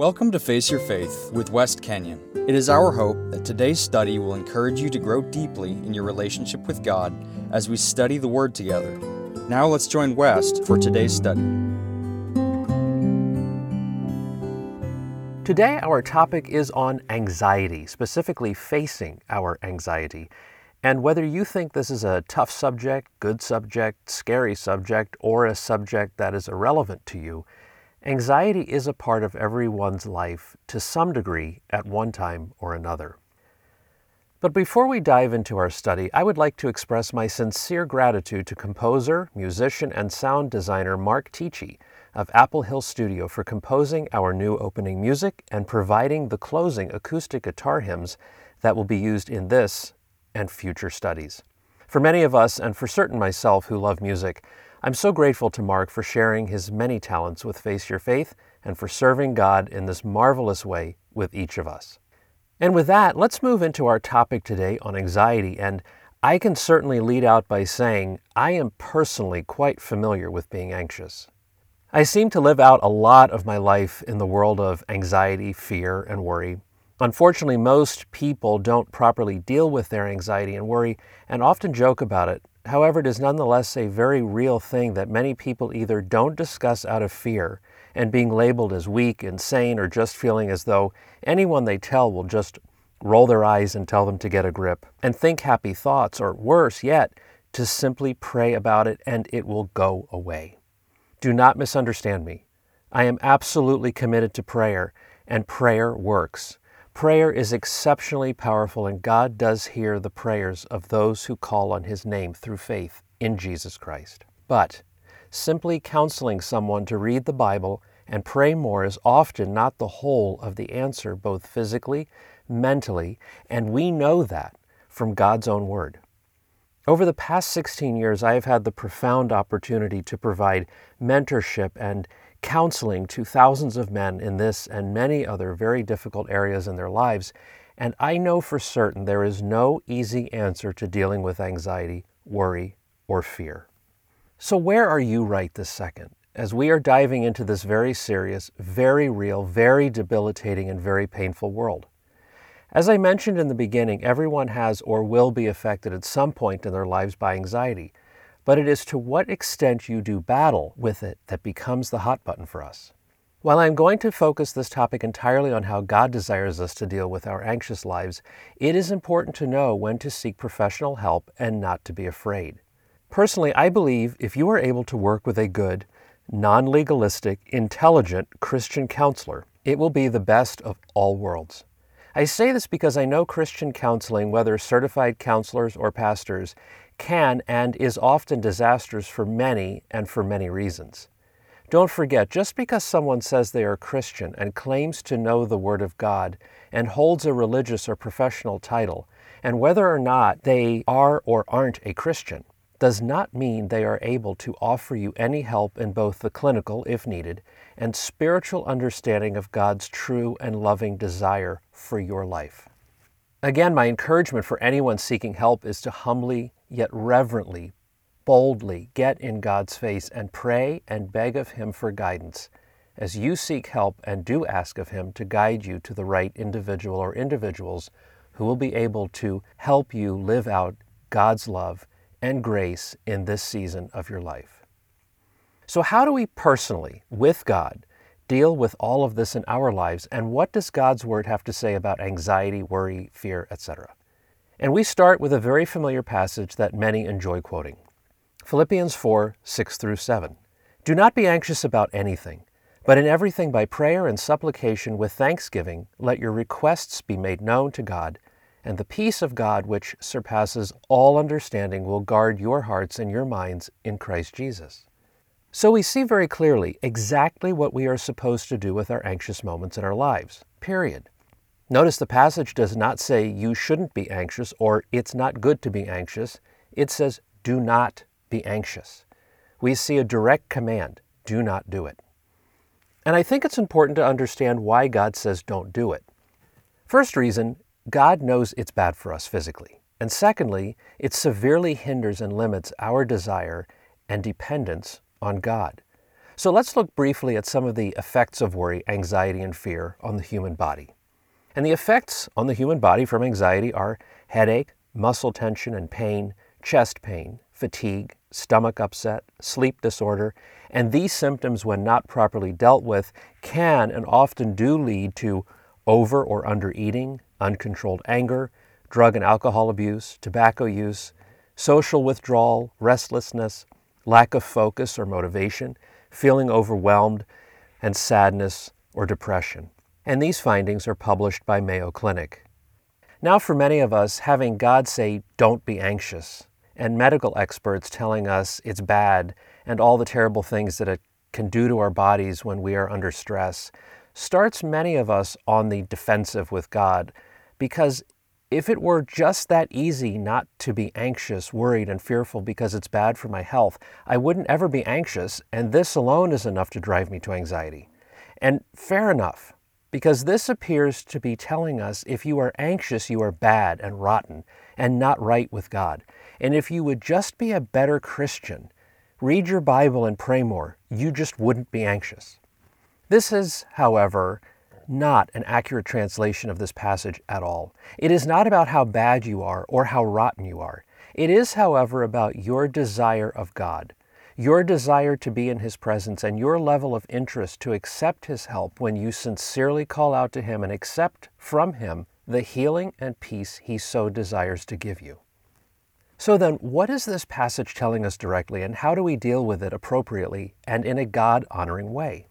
Welcome to Face Your Faith with West Kenyon. It is our hope that today's study will encourage you to grow deeply in your relationship with God as we study the Word together. Now let's join West for today's study. Today, our topic is on anxiety, specifically facing our anxiety. And whether you think this is a tough subject, good subject, scary subject, or a subject that is irrelevant to you, Anxiety is a part of everyone's life to some degree at one time or another. But before we dive into our study, I would like to express my sincere gratitude to composer, musician, and sound designer Mark Tichy of Apple Hill Studio for composing our new opening music and providing the closing acoustic guitar hymns that will be used in this and future studies. For many of us, and for certain myself who love music, I'm so grateful to Mark for sharing his many talents with Face Your Faith and for serving God in this marvelous way with each of us. And with that, let's move into our topic today on anxiety. And I can certainly lead out by saying I am personally quite familiar with being anxious. I seem to live out a lot of my life in the world of anxiety, fear, and worry. Unfortunately, most people don't properly deal with their anxiety and worry and often joke about it However, it is nonetheless a very real thing that many people either don't discuss out of fear and being labeled as weak, insane, or just feeling as though anyone they tell will just roll their eyes and tell them to get a grip, and think happy thoughts, or worse yet, to simply pray about it and it will go away. Do not misunderstand me. I am absolutely committed to prayer, and prayer works. Prayer is exceptionally powerful, and God does hear the prayers of those who call on His name through faith in Jesus Christ. But simply counseling someone to read the Bible and pray more is often not the whole of the answer, both physically, mentally, and we know that from God's own Word. Over the past 16 years, I have had the profound opportunity to provide mentorship and counseling to thousands of men in this and many other very difficult areas in their lives, and I know for certain there is no easy answer to dealing with anxiety, worry, or fear. So, where are you right this second? As we are diving into this very serious, very real, very debilitating, and very painful world. As I mentioned in the beginning, everyone has or will be affected at some point in their lives by anxiety but it is to what extent you do battle with it that becomes the hot button for us. While I'm going to focus this topic entirely on how God desires us to deal with our anxious lives, it is important to know when to seek professional help and not to be afraid. Personally, I believe if you are able to work with a good, non legalistic, intelligent Christian counselor, it will be the best of all worlds. I say this because I know Christian counseling, whether certified counselors or pastors, can and is often disastrous for many and for many reasons. Don't forget, just because someone says they are Christian and claims to know the Word of God and holds a religious or professional title, and whether or not they are or aren't a Christian, does not mean they are able to offer you any help in both the clinical, if needed, and spiritual understanding of God's true and loving desire for your life. Again, my encouragement for anyone seeking help is to humbly yet reverently, boldly get in God's face and pray and beg of Him for guidance as you seek help and do ask of Him to guide you to the right individual or individuals who will be able to help you live out God's love and grace in this season of your life. So, how do we personally, with God, deal with all of this in our lives, and what does God's Word have to say about anxiety, worry, fear, etc.? And we start with a very familiar passage that many enjoy quoting Philippians 4 6 through 7. Do not be anxious about anything, but in everything by prayer and supplication with thanksgiving, let your requests be made known to God, and the peace of God, which surpasses all understanding, will guard your hearts and your minds in Christ Jesus. So we see very clearly exactly what we are supposed to do with our anxious moments in our lives, period. Notice the passage does not say you shouldn't be anxious or it's not good to be anxious. It says do not be anxious. We see a direct command do not do it. And I think it's important to understand why God says don't do it. First reason, God knows it's bad for us physically. And secondly, it severely hinders and limits our desire and dependence on God. So let's look briefly at some of the effects of worry, anxiety, and fear on the human body. And the effects on the human body from anxiety are headache, muscle tension and pain, chest pain, fatigue, stomach upset, sleep disorder, and these symptoms, when not properly dealt with, can and often do lead to over or under eating, uncontrolled anger, drug and alcohol abuse, tobacco use, social withdrawal, restlessness, lack of focus or motivation, feeling overwhelmed, and sadness or depression. And these findings are published by Mayo Clinic. Now, for many of us, having God say, don't be anxious, and medical experts telling us it's bad and all the terrible things that it can do to our bodies when we are under stress starts many of us on the defensive with God because if it were just that easy not to be anxious, worried, and fearful because it's bad for my health, I wouldn't ever be anxious, and this alone is enough to drive me to anxiety. And fair enough, because this appears to be telling us if you are anxious, you are bad and rotten and not right with God. And if you would just be a better Christian, read your Bible and pray more, you just wouldn't be anxious. This is, however, not an accurate translation of this passage at all. It is not about how bad you are or how rotten you are. It is, however, about your desire of God, your desire to be in His presence, and your level of interest to accept His help when you sincerely call out to Him and accept from Him the healing and peace He so desires to give you. So then, what is this passage telling us directly, and how do we deal with it appropriately and in a God honoring way?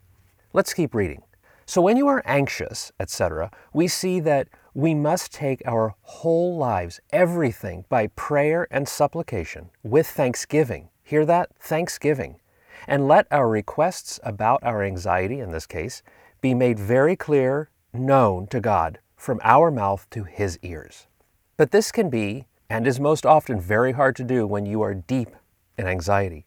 Let's keep reading. So when you are anxious, etc., we see that we must take our whole lives, everything, by prayer and supplication with thanksgiving. Hear that? Thanksgiving. And let our requests about our anxiety, in this case, be made very clear, known to God from our mouth to His ears. But this can be, and is most often very hard to do when you are deep in anxiety.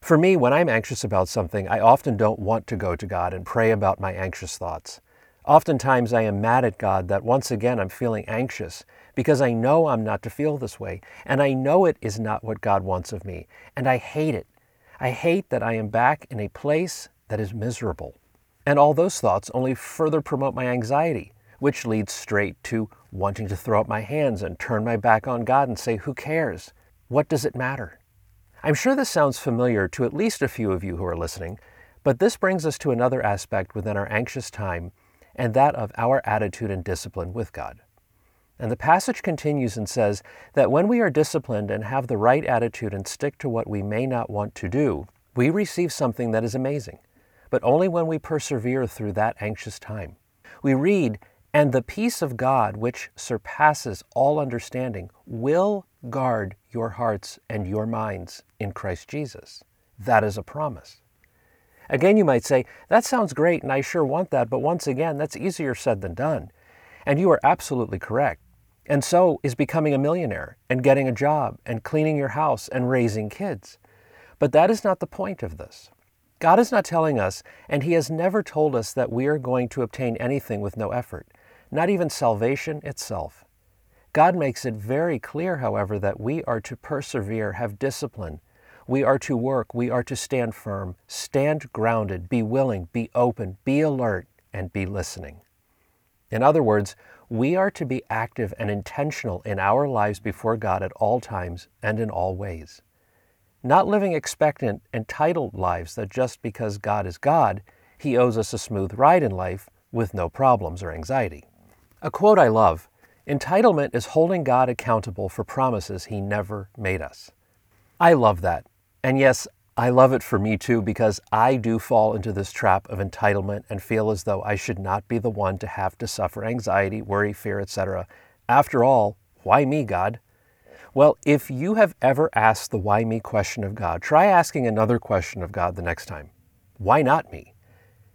For me, when I'm anxious about something, I often don't want to go to God and pray about my anxious thoughts. Oftentimes, I am mad at God that once again I'm feeling anxious because I know I'm not to feel this way, and I know it is not what God wants of me, and I hate it. I hate that I am back in a place that is miserable. And all those thoughts only further promote my anxiety, which leads straight to wanting to throw up my hands and turn my back on God and say, Who cares? What does it matter? I'm sure this sounds familiar to at least a few of you who are listening, but this brings us to another aspect within our anxious time, and that of our attitude and discipline with God. And the passage continues and says that when we are disciplined and have the right attitude and stick to what we may not want to do, we receive something that is amazing, but only when we persevere through that anxious time. We read, And the peace of God, which surpasses all understanding, will guard your hearts and your minds in Christ Jesus. That is a promise. Again, you might say, that sounds great and I sure want that, but once again, that's easier said than done. And you are absolutely correct. And so is becoming a millionaire and getting a job and cleaning your house and raising kids. But that is not the point of this. God is not telling us, and He has never told us that we are going to obtain anything with no effort, not even salvation itself. God makes it very clear, however, that we are to persevere, have discipline. We are to work, we are to stand firm, stand grounded, be willing, be open, be alert, and be listening. In other words, we are to be active and intentional in our lives before God at all times and in all ways. Not living expectant, entitled lives that just because God is God, He owes us a smooth ride in life with no problems or anxiety. A quote I love Entitlement is holding God accountable for promises He never made us. I love that. And yes, I love it for me too because I do fall into this trap of entitlement and feel as though I should not be the one to have to suffer anxiety, worry, fear, etc. After all, why me, God? Well, if you have ever asked the why me question of God, try asking another question of God the next time. Why not me?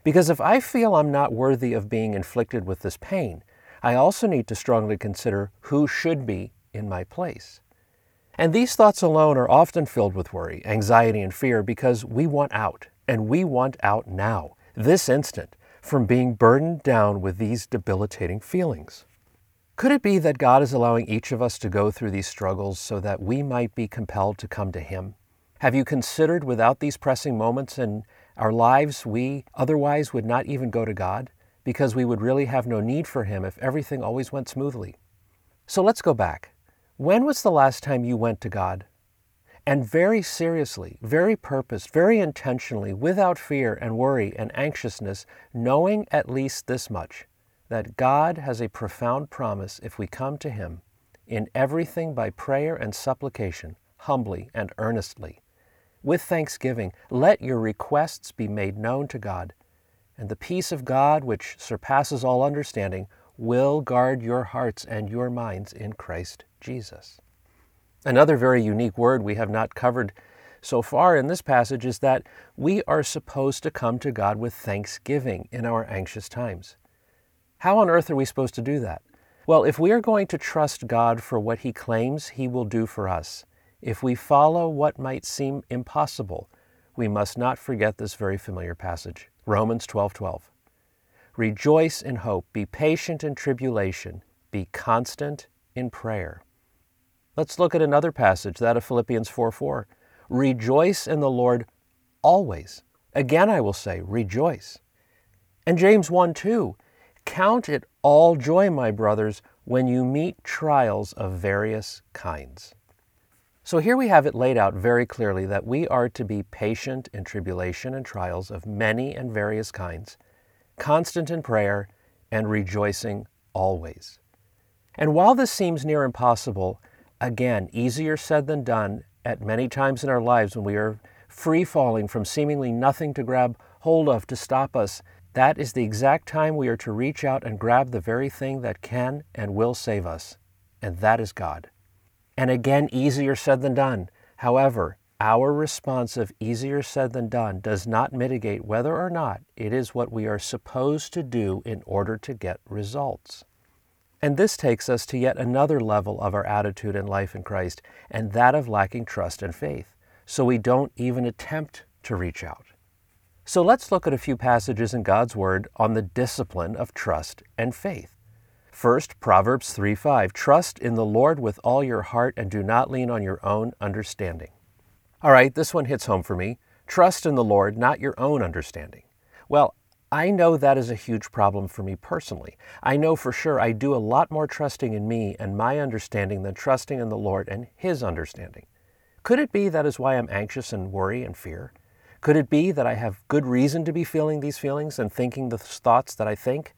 Because if I feel I'm not worthy of being inflicted with this pain, I also need to strongly consider who should be in my place. And these thoughts alone are often filled with worry, anxiety, and fear because we want out, and we want out now, this instant, from being burdened down with these debilitating feelings. Could it be that God is allowing each of us to go through these struggles so that we might be compelled to come to Him? Have you considered without these pressing moments in Our lives we otherwise would not even go to God because we would really have no need for Him if everything always went smoothly. So let's go back. When was the last time you went to God? And very seriously, very purposed, very intentionally, without fear and worry and anxiousness, knowing at least this much that God has a profound promise if we come to Him in everything by prayer and supplication, humbly and earnestly. With thanksgiving, let your requests be made known to God, and the peace of God, which surpasses all understanding, will guard your hearts and your minds in Christ Jesus. Another very unique word we have not covered so far in this passage is that we are supposed to come to God with thanksgiving in our anxious times. How on earth are we supposed to do that? Well, if we are going to trust God for what He claims He will do for us, if we follow what might seem impossible, we must not forget this very familiar passage, Romans 12:12. 12. Rejoice in hope, be patient in tribulation, be constant in prayer. Let's look at another passage, that of Philippians 4 4. Rejoice in the Lord always. Again, I will say, rejoice. And James 1 2. Count it all joy, my brothers, when you meet trials of various kinds. So here we have it laid out very clearly that we are to be patient in tribulation and trials of many and various kinds, constant in prayer, and rejoicing always. And while this seems near impossible, again, easier said than done at many times in our lives when we are free falling from seemingly nothing to grab hold of to stop us that is the exact time we are to reach out and grab the very thing that can and will save us, and that is God. And again, easier said than done. However, our response of easier said than done does not mitigate whether or not it is what we are supposed to do in order to get results. And this takes us to yet another level of our attitude in life in Christ, and that of lacking trust and faith. So we don't even attempt to reach out. So let's look at a few passages in God's Word on the discipline of trust and faith. First, Proverbs 3 5. Trust in the Lord with all your heart and do not lean on your own understanding. All right, this one hits home for me. Trust in the Lord, not your own understanding. Well, I know that is a huge problem for me personally. I know for sure I do a lot more trusting in me and my understanding than trusting in the Lord and His understanding. Could it be that is why I'm anxious and worry and fear? Could it be that I have good reason to be feeling these feelings and thinking the thoughts that I think?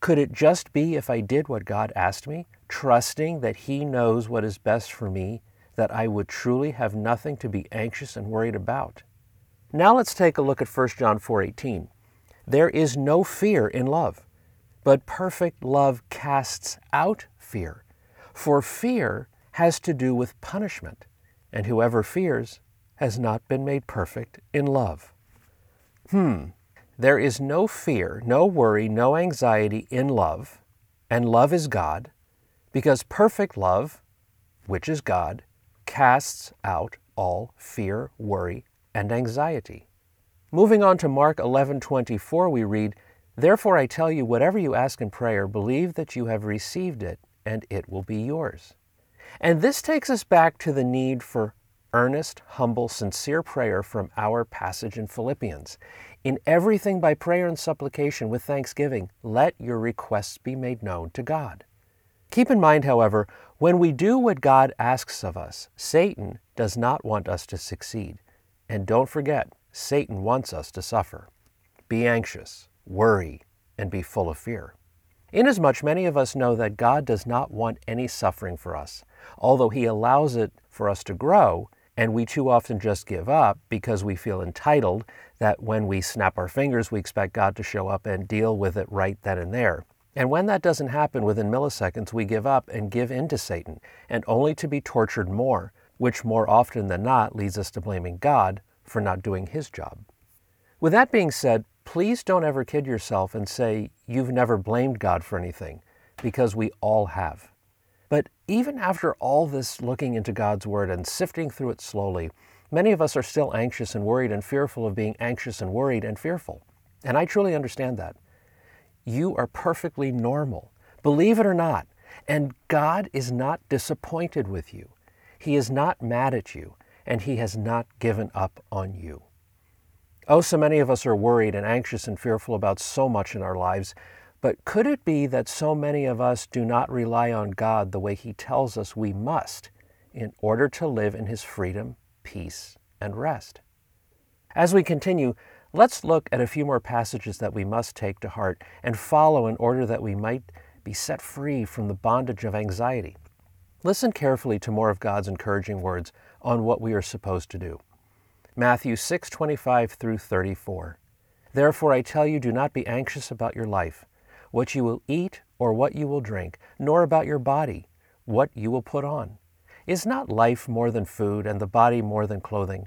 Could it just be if I did what God asked me, trusting that He knows what is best for me, that I would truly have nothing to be anxious and worried about? Now let's take a look at 1 John 4:18. There is no fear in love, but perfect love casts out fear. For fear has to do with punishment, and whoever fears has not been made perfect in love. Hmm, there is no fear, no worry, no anxiety in love, and love is God, because perfect love, which is God, casts out all fear, worry, and anxiety. Moving on to Mark 11:24 we read, "Therefore I tell you whatever you ask in prayer, believe that you have received it and it will be yours." And this takes us back to the need for earnest, humble, sincere prayer from our passage in Philippians. In everything by prayer and supplication with thanksgiving, let your requests be made known to God. Keep in mind, however, when we do what God asks of us, Satan does not want us to succeed. And don't forget, Satan wants us to suffer. Be anxious, worry, and be full of fear. Inasmuch many of us know that God does not want any suffering for us, although He allows it for us to grow, and we too often just give up because we feel entitled that when we snap our fingers, we expect God to show up and deal with it right then and there. And when that doesn't happen within milliseconds, we give up and give in to Satan, and only to be tortured more, which more often than not leads us to blaming God for not doing his job. With that being said, please don't ever kid yourself and say you've never blamed God for anything, because we all have. But even after all this looking into God's Word and sifting through it slowly, many of us are still anxious and worried and fearful of being anxious and worried and fearful. And I truly understand that. You are perfectly normal, believe it or not. And God is not disappointed with you. He is not mad at you, and He has not given up on you. Oh, so many of us are worried and anxious and fearful about so much in our lives, but could it be that so many of us do not rely on God the way He tells us we must in order to live in His freedom, peace, and rest? As we continue, let's look at a few more passages that we must take to heart and follow in order that we might be set free from the bondage of anxiety. Listen carefully to more of God's encouraging words on what we are supposed to do. Matthew 6:25 through 34. Therefore I tell you do not be anxious about your life, what you will eat or what you will drink, nor about your body, what you will put on. Is not life more than food and the body more than clothing?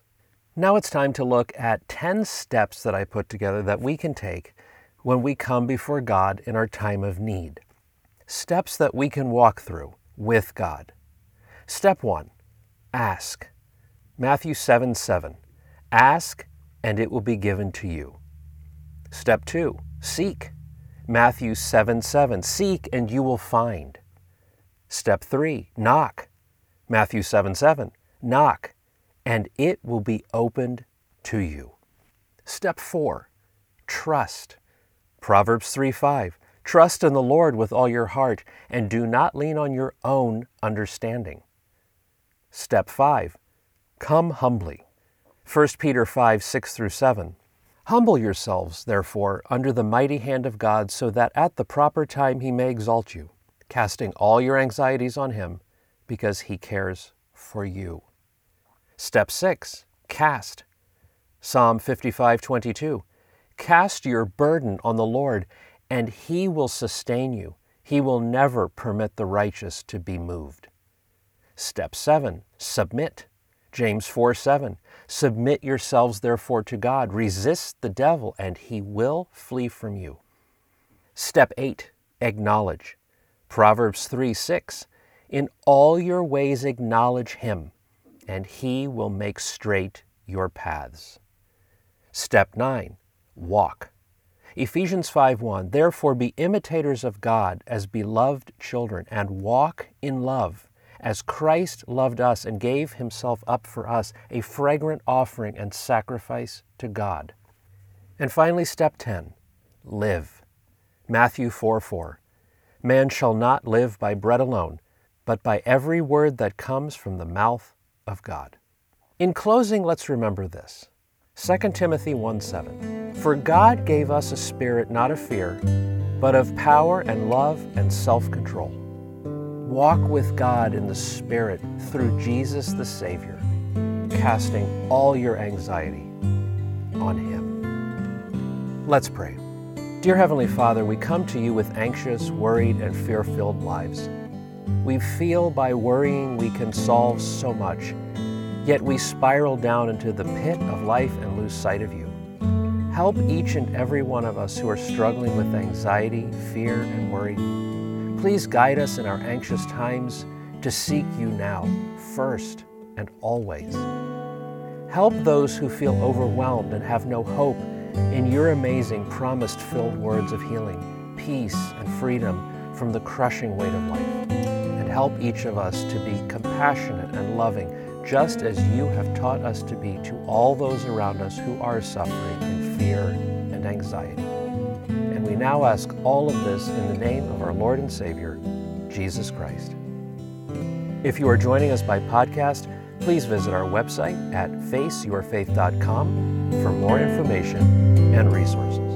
Now it's time to look at 10 steps that I put together that we can take when we come before God in our time of need. Steps that we can walk through with God. Step 1 Ask. Matthew 7 7. Ask and it will be given to you. Step 2 Seek. Matthew 7 7. Seek and you will find. Step 3 Knock. Matthew 7 7. Knock and it will be opened to you. Step 4 Trust. Proverbs 3 5. Trust in the Lord with all your heart and do not lean on your own understanding. Step 5 Come humbly. 1 Peter 5 6 through 7. Humble yourselves, therefore, under the mighty hand of God, so that at the proper time he may exalt you, casting all your anxieties on him, because he cares for you. Step 6 Cast. Psalm 55 22. Cast your burden on the Lord, and he will sustain you. He will never permit the righteous to be moved. Step 7 Submit. James 4 7. Submit yourselves therefore to God, resist the devil, and he will flee from you. Step 8 Acknowledge. Proverbs 3 6. In all your ways acknowledge him, and he will make straight your paths. Step 9 Walk. Ephesians 5:1 Therefore be imitators of God as beloved children and walk in love as Christ loved us and gave himself up for us, a fragrant offering and sacrifice to God. And finally, step 10 live. Matthew 4 4. Man shall not live by bread alone, but by every word that comes from the mouth of God. In closing, let's remember this 2 Timothy 1 7. For God gave us a spirit not of fear, but of power and love and self control. Walk with God in the Spirit through Jesus the Savior, casting all your anxiety on Him. Let's pray. Dear Heavenly Father, we come to you with anxious, worried, and fear filled lives. We feel by worrying we can solve so much, yet we spiral down into the pit of life and lose sight of you. Help each and every one of us who are struggling with anxiety, fear, and worry Please guide us in our anxious times to seek you now, first and always. Help those who feel overwhelmed and have no hope in your amazing promised filled words of healing, peace, and freedom from the crushing weight of life. Help each of us to be compassionate and loving, just as you have taught us to be to all those around us who are suffering in fear and anxiety And we now ask all of this in the name of our Lord and Savior, Jesus Christ. If you are joining us by podcast, please visit our website at faceyourfaith.com for more information and resources.